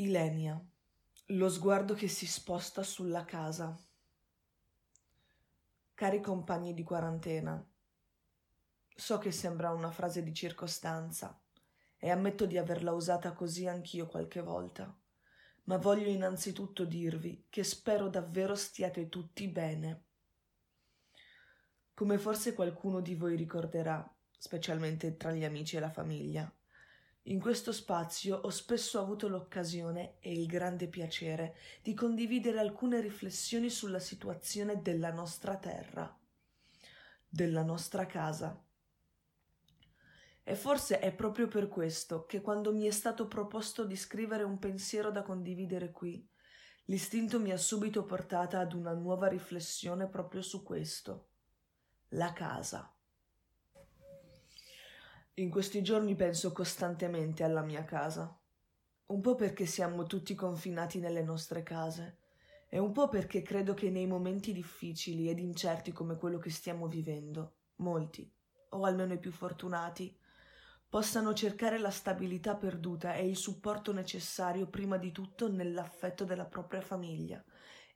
Ilenia. Lo sguardo che si sposta sulla casa. Cari compagni di quarantena, so che sembra una frase di circostanza e ammetto di averla usata così anch'io qualche volta, ma voglio innanzitutto dirvi che spero davvero stiate tutti bene. Come forse qualcuno di voi ricorderà, specialmente tra gli amici e la famiglia, in questo spazio ho spesso avuto l'occasione e il grande piacere di condividere alcune riflessioni sulla situazione della nostra terra, della nostra casa. E forse è proprio per questo che quando mi è stato proposto di scrivere un pensiero da condividere qui, l'istinto mi ha subito portata ad una nuova riflessione proprio su questo, la casa. In questi giorni penso costantemente alla mia casa. Un po' perché siamo tutti confinati nelle nostre case e un po' perché credo che nei momenti difficili ed incerti come quello che stiamo vivendo, molti, o almeno i più fortunati, possano cercare la stabilità perduta e il supporto necessario prima di tutto nell'affetto della propria famiglia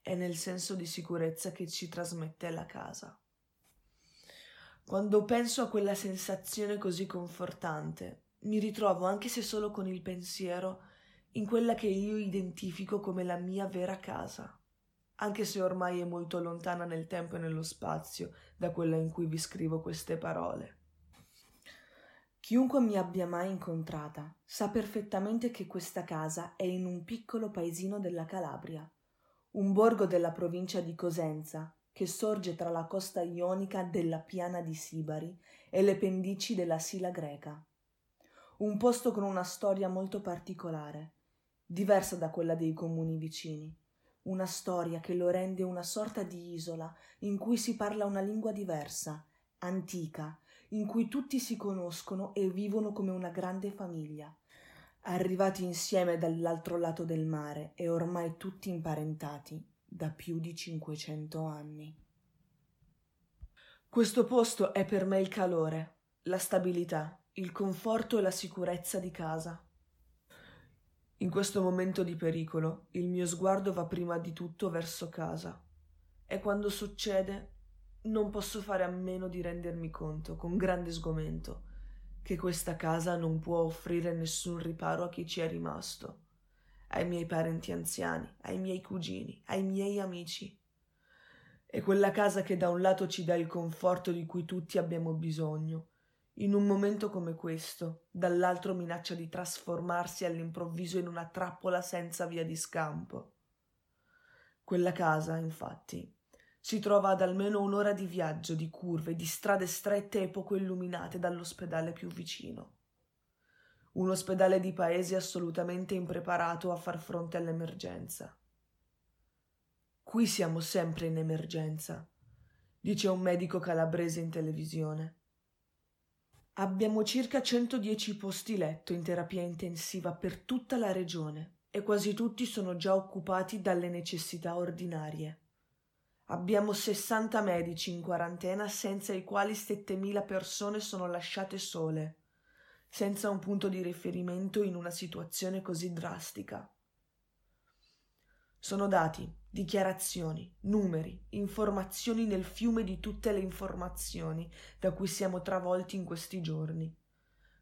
e nel senso di sicurezza che ci trasmette la casa. Quando penso a quella sensazione così confortante, mi ritrovo, anche se solo con il pensiero, in quella che io identifico come la mia vera casa, anche se ormai è molto lontana nel tempo e nello spazio da quella in cui vi scrivo queste parole. Chiunque mi abbia mai incontrata sa perfettamente che questa casa è in un piccolo paesino della Calabria, un borgo della provincia di Cosenza, che sorge tra la costa ionica della piana di Sibari e le pendici della Sila greca. Un posto con una storia molto particolare, diversa da quella dei comuni vicini. Una storia che lo rende una sorta di isola in cui si parla una lingua diversa, antica, in cui tutti si conoscono e vivono come una grande famiglia, arrivati insieme dall'altro lato del mare e ormai tutti imparentati da più di 500 anni. Questo posto è per me il calore, la stabilità, il conforto e la sicurezza di casa. In questo momento di pericolo il mio sguardo va prima di tutto verso casa e quando succede non posso fare a meno di rendermi conto, con grande sgomento, che questa casa non può offrire nessun riparo a chi ci è rimasto ai miei parenti anziani, ai miei cugini, ai miei amici. È quella casa che da un lato ci dà il conforto di cui tutti abbiamo bisogno, in un momento come questo, dall'altro minaccia di trasformarsi all'improvviso in una trappola senza via di scampo. Quella casa, infatti, si trova ad almeno un'ora di viaggio, di curve, di strade strette e poco illuminate dall'ospedale più vicino un ospedale di paese assolutamente impreparato a far fronte all'emergenza. Qui siamo sempre in emergenza, dice un medico calabrese in televisione. Abbiamo circa 110 posti letto in terapia intensiva per tutta la regione e quasi tutti sono già occupati dalle necessità ordinarie. Abbiamo 60 medici in quarantena senza i quali 7000 persone sono lasciate sole senza un punto di riferimento in una situazione così drastica. Sono dati, dichiarazioni, numeri, informazioni nel fiume di tutte le informazioni da cui siamo travolti in questi giorni,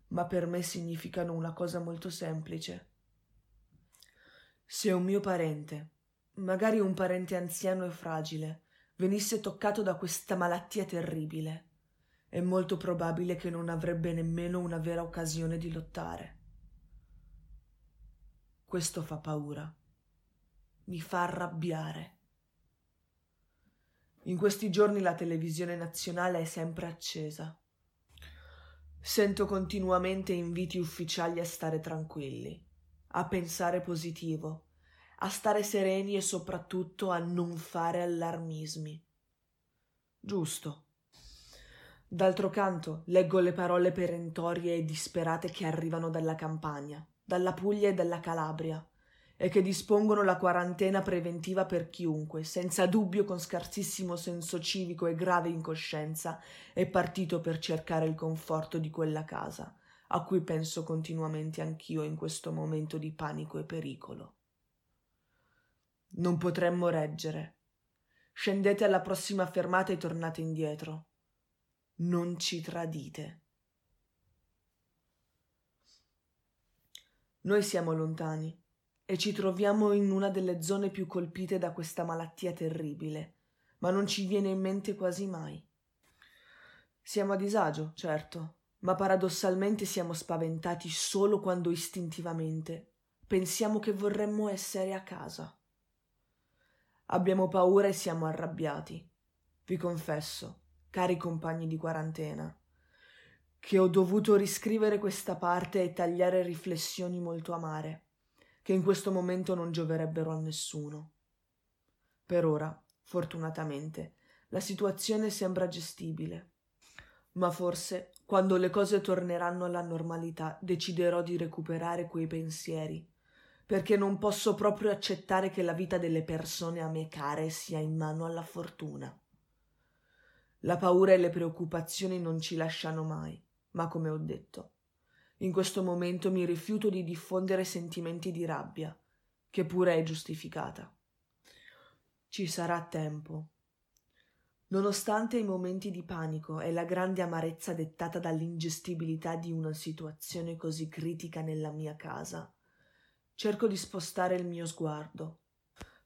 ma per me significano una cosa molto semplice. Se un mio parente, magari un parente anziano e fragile, venisse toccato da questa malattia terribile, è molto probabile che non avrebbe nemmeno una vera occasione di lottare. Questo fa paura. Mi fa arrabbiare. In questi giorni la televisione nazionale è sempre accesa. Sento continuamente inviti ufficiali a stare tranquilli, a pensare positivo, a stare sereni e soprattutto a non fare allarmismi. Giusto. D'altro canto, leggo le parole perentorie e disperate che arrivano dalla Campania, dalla Puglia e dalla Calabria, e che dispongono la quarantena preventiva per chiunque, senza dubbio con scarsissimo senso civico e grave incoscienza, è partito per cercare il conforto di quella casa, a cui penso continuamente anch'io in questo momento di panico e pericolo. Non potremmo reggere. Scendete alla prossima fermata e tornate indietro. Non ci tradite. Noi siamo lontani e ci troviamo in una delle zone più colpite da questa malattia terribile, ma non ci viene in mente quasi mai. Siamo a disagio, certo, ma paradossalmente siamo spaventati solo quando istintivamente pensiamo che vorremmo essere a casa. Abbiamo paura e siamo arrabbiati. Vi confesso, cari compagni di quarantena, che ho dovuto riscrivere questa parte e tagliare riflessioni molto amare, che in questo momento non gioverebbero a nessuno. Per ora, fortunatamente, la situazione sembra gestibile, ma forse quando le cose torneranno alla normalità deciderò di recuperare quei pensieri, perché non posso proprio accettare che la vita delle persone a me care sia in mano alla fortuna. La paura e le preoccupazioni non ci lasciano mai ma come ho detto, in questo momento mi rifiuto di diffondere sentimenti di rabbia, che pure è giustificata. Ci sarà tempo. Nonostante i momenti di panico e la grande amarezza dettata dall'ingestibilità di una situazione così critica nella mia casa, cerco di spostare il mio sguardo.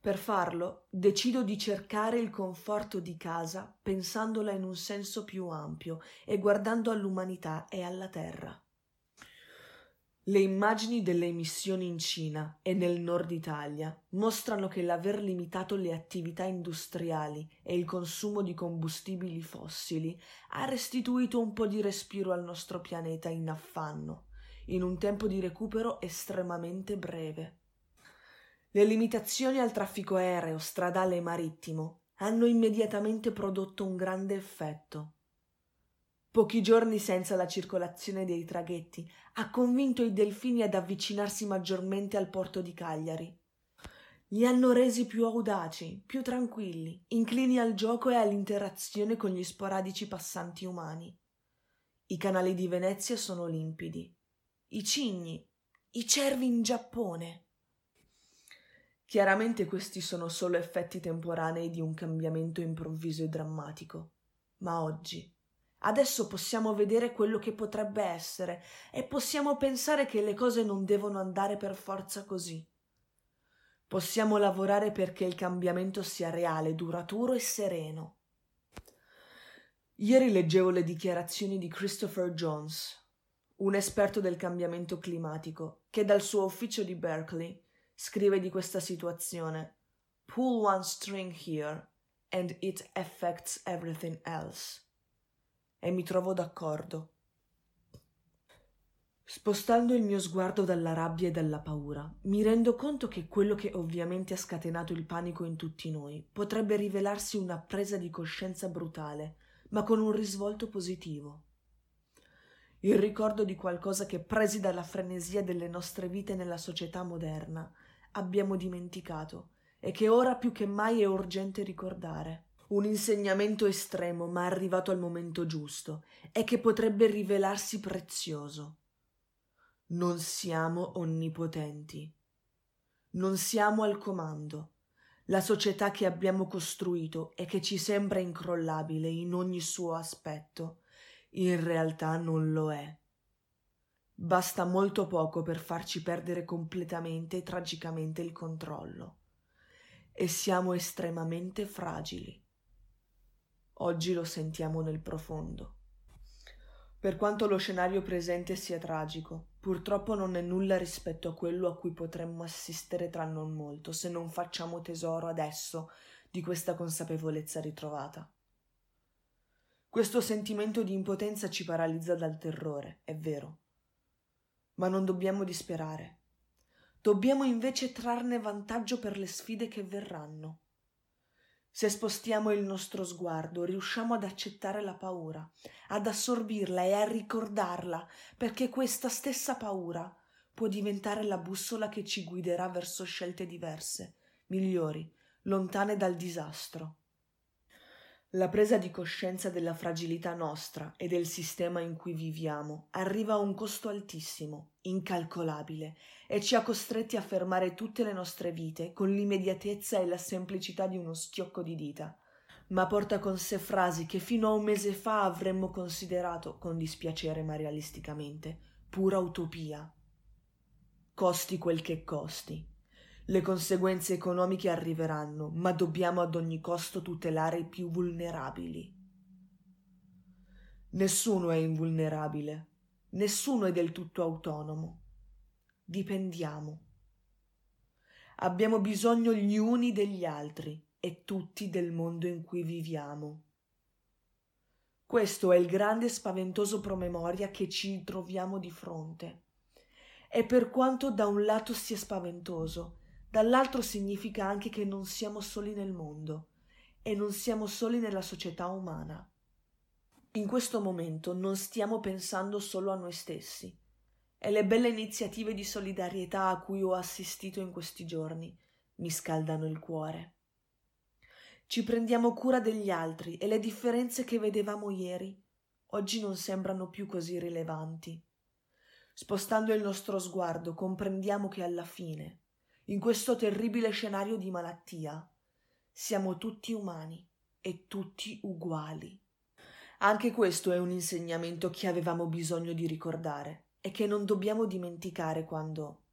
Per farlo, decido di cercare il conforto di casa pensandola in un senso più ampio e guardando all'umanità e alla terra. Le immagini delle emissioni in Cina e nel nord Italia mostrano che l'aver limitato le attività industriali e il consumo di combustibili fossili ha restituito un po' di respiro al nostro pianeta in affanno, in un tempo di recupero estremamente breve. Le limitazioni al traffico aereo, stradale e marittimo hanno immediatamente prodotto un grande effetto. Pochi giorni senza la circolazione dei traghetti ha convinto i delfini ad avvicinarsi maggiormente al porto di Cagliari. Li hanno resi più audaci, più tranquilli, inclini al gioco e all'interazione con gli sporadici passanti umani. I canali di Venezia sono limpidi. I cigni, i cervi in Giappone. Chiaramente questi sono solo effetti temporanei di un cambiamento improvviso e drammatico. Ma oggi, adesso possiamo vedere quello che potrebbe essere e possiamo pensare che le cose non devono andare per forza così. Possiamo lavorare perché il cambiamento sia reale, duraturo e sereno. Ieri leggevo le dichiarazioni di Christopher Jones, un esperto del cambiamento climatico, che dal suo ufficio di Berkeley scrive di questa situazione Pull one string here and it affects everything else. E mi trovo d'accordo. Spostando il mio sguardo dalla rabbia e dalla paura, mi rendo conto che quello che ovviamente ha scatenato il panico in tutti noi potrebbe rivelarsi una presa di coscienza brutale, ma con un risvolto positivo. Il ricordo di qualcosa che, presi dalla frenesia delle nostre vite nella società moderna, abbiamo dimenticato e che ora più che mai è urgente ricordare. Un insegnamento estremo, ma arrivato al momento giusto e che potrebbe rivelarsi prezioso. Non siamo onnipotenti. Non siamo al comando. La società che abbiamo costruito e che ci sembra incrollabile in ogni suo aspetto, in realtà non lo è. Basta molto poco per farci perdere completamente e tragicamente il controllo. E siamo estremamente fragili. Oggi lo sentiamo nel profondo. Per quanto lo scenario presente sia tragico, purtroppo non è nulla rispetto a quello a cui potremmo assistere tra non molto se non facciamo tesoro adesso di questa consapevolezza ritrovata. Questo sentimento di impotenza ci paralizza dal terrore, è vero, ma non dobbiamo disperare. Dobbiamo invece trarne vantaggio per le sfide che verranno. Se spostiamo il nostro sguardo, riusciamo ad accettare la paura, ad assorbirla e a ricordarla, perché questa stessa paura può diventare la bussola che ci guiderà verso scelte diverse, migliori, lontane dal disastro. La presa di coscienza della fragilità nostra e del sistema in cui viviamo arriva a un costo altissimo, incalcolabile, e ci ha costretti a fermare tutte le nostre vite con l'immediatezza e la semplicità di uno schiocco di dita. Ma porta con sé frasi che fino a un mese fa avremmo considerato, con dispiacere ma realisticamente, pura utopia. Costi quel che costi. Le conseguenze economiche arriveranno, ma dobbiamo ad ogni costo tutelare i più vulnerabili. Nessuno è invulnerabile, nessuno è del tutto autonomo. Dipendiamo. Abbiamo bisogno gli uni degli altri e tutti del mondo in cui viviamo. Questo è il grande e spaventoso promemoria che ci troviamo di fronte. E per quanto da un lato sia spaventoso, dall'altro significa anche che non siamo soli nel mondo e non siamo soli nella società umana. In questo momento non stiamo pensando solo a noi stessi e le belle iniziative di solidarietà a cui ho assistito in questi giorni mi scaldano il cuore. Ci prendiamo cura degli altri e le differenze che vedevamo ieri oggi non sembrano più così rilevanti. Spostando il nostro sguardo comprendiamo che alla fine in questo terribile scenario di malattia. Siamo tutti umani e tutti uguali. Anche questo è un insegnamento che avevamo bisogno di ricordare e che non dobbiamo dimenticare quando,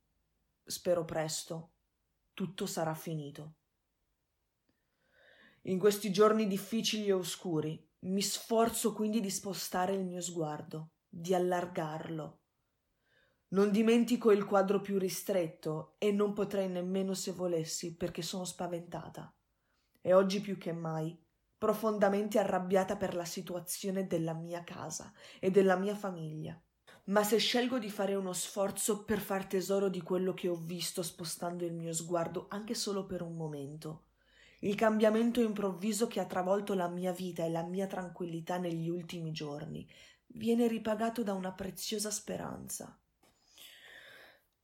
spero presto, tutto sarà finito. In questi giorni difficili e oscuri mi sforzo quindi di spostare il mio sguardo, di allargarlo, non dimentico il quadro più ristretto e non potrei nemmeno se volessi perché sono spaventata. E oggi più che mai profondamente arrabbiata per la situazione della mia casa e della mia famiglia. Ma se scelgo di fare uno sforzo per far tesoro di quello che ho visto spostando il mio sguardo anche solo per un momento, il cambiamento improvviso che ha travolto la mia vita e la mia tranquillità negli ultimi giorni viene ripagato da una preziosa speranza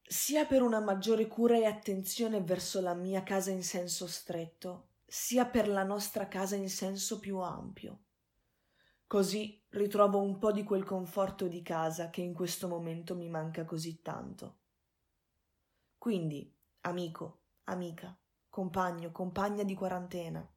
sia per una maggiore cura e attenzione verso la mia casa in senso stretto, sia per la nostra casa in senso più ampio. Così ritrovo un po' di quel conforto di casa che in questo momento mi manca così tanto. Quindi, amico, amica, compagno, compagna di quarantena,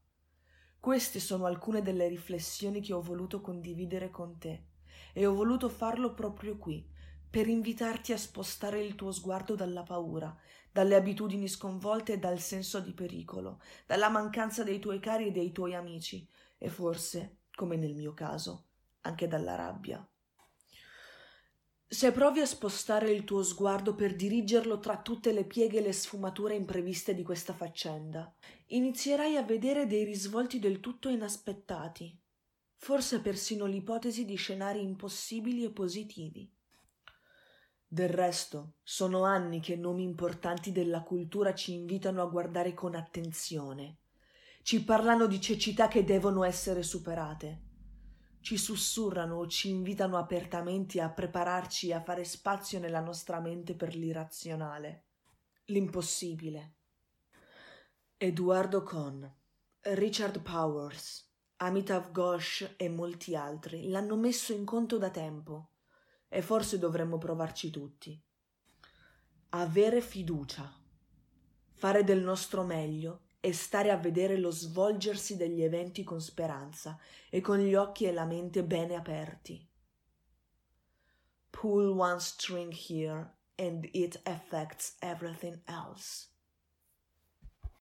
queste sono alcune delle riflessioni che ho voluto condividere con te e ho voluto farlo proprio qui, per invitarti a spostare il tuo sguardo dalla paura, dalle abitudini sconvolte e dal senso di pericolo, dalla mancanza dei tuoi cari e dei tuoi amici, e forse, come nel mio caso, anche dalla rabbia. Se provi a spostare il tuo sguardo per dirigerlo tra tutte le pieghe e le sfumature impreviste di questa faccenda, inizierai a vedere dei risvolti del tutto inaspettati, forse persino l'ipotesi di scenari impossibili e positivi. Del resto, sono anni che nomi importanti della cultura ci invitano a guardare con attenzione. Ci parlano di cecità che devono essere superate. Ci sussurrano o ci invitano apertamente a prepararci e a fare spazio nella nostra mente per l'irrazionale, l'impossibile. Eduardo Kohn, Richard Powers, Amitav Ghosh e molti altri l'hanno messo in conto da tempo e forse dovremmo provarci tutti. Avere fiducia, fare del nostro meglio e stare a vedere lo svolgersi degli eventi con speranza e con gli occhi e la mente bene aperti. Pull one string here and it affects everything else.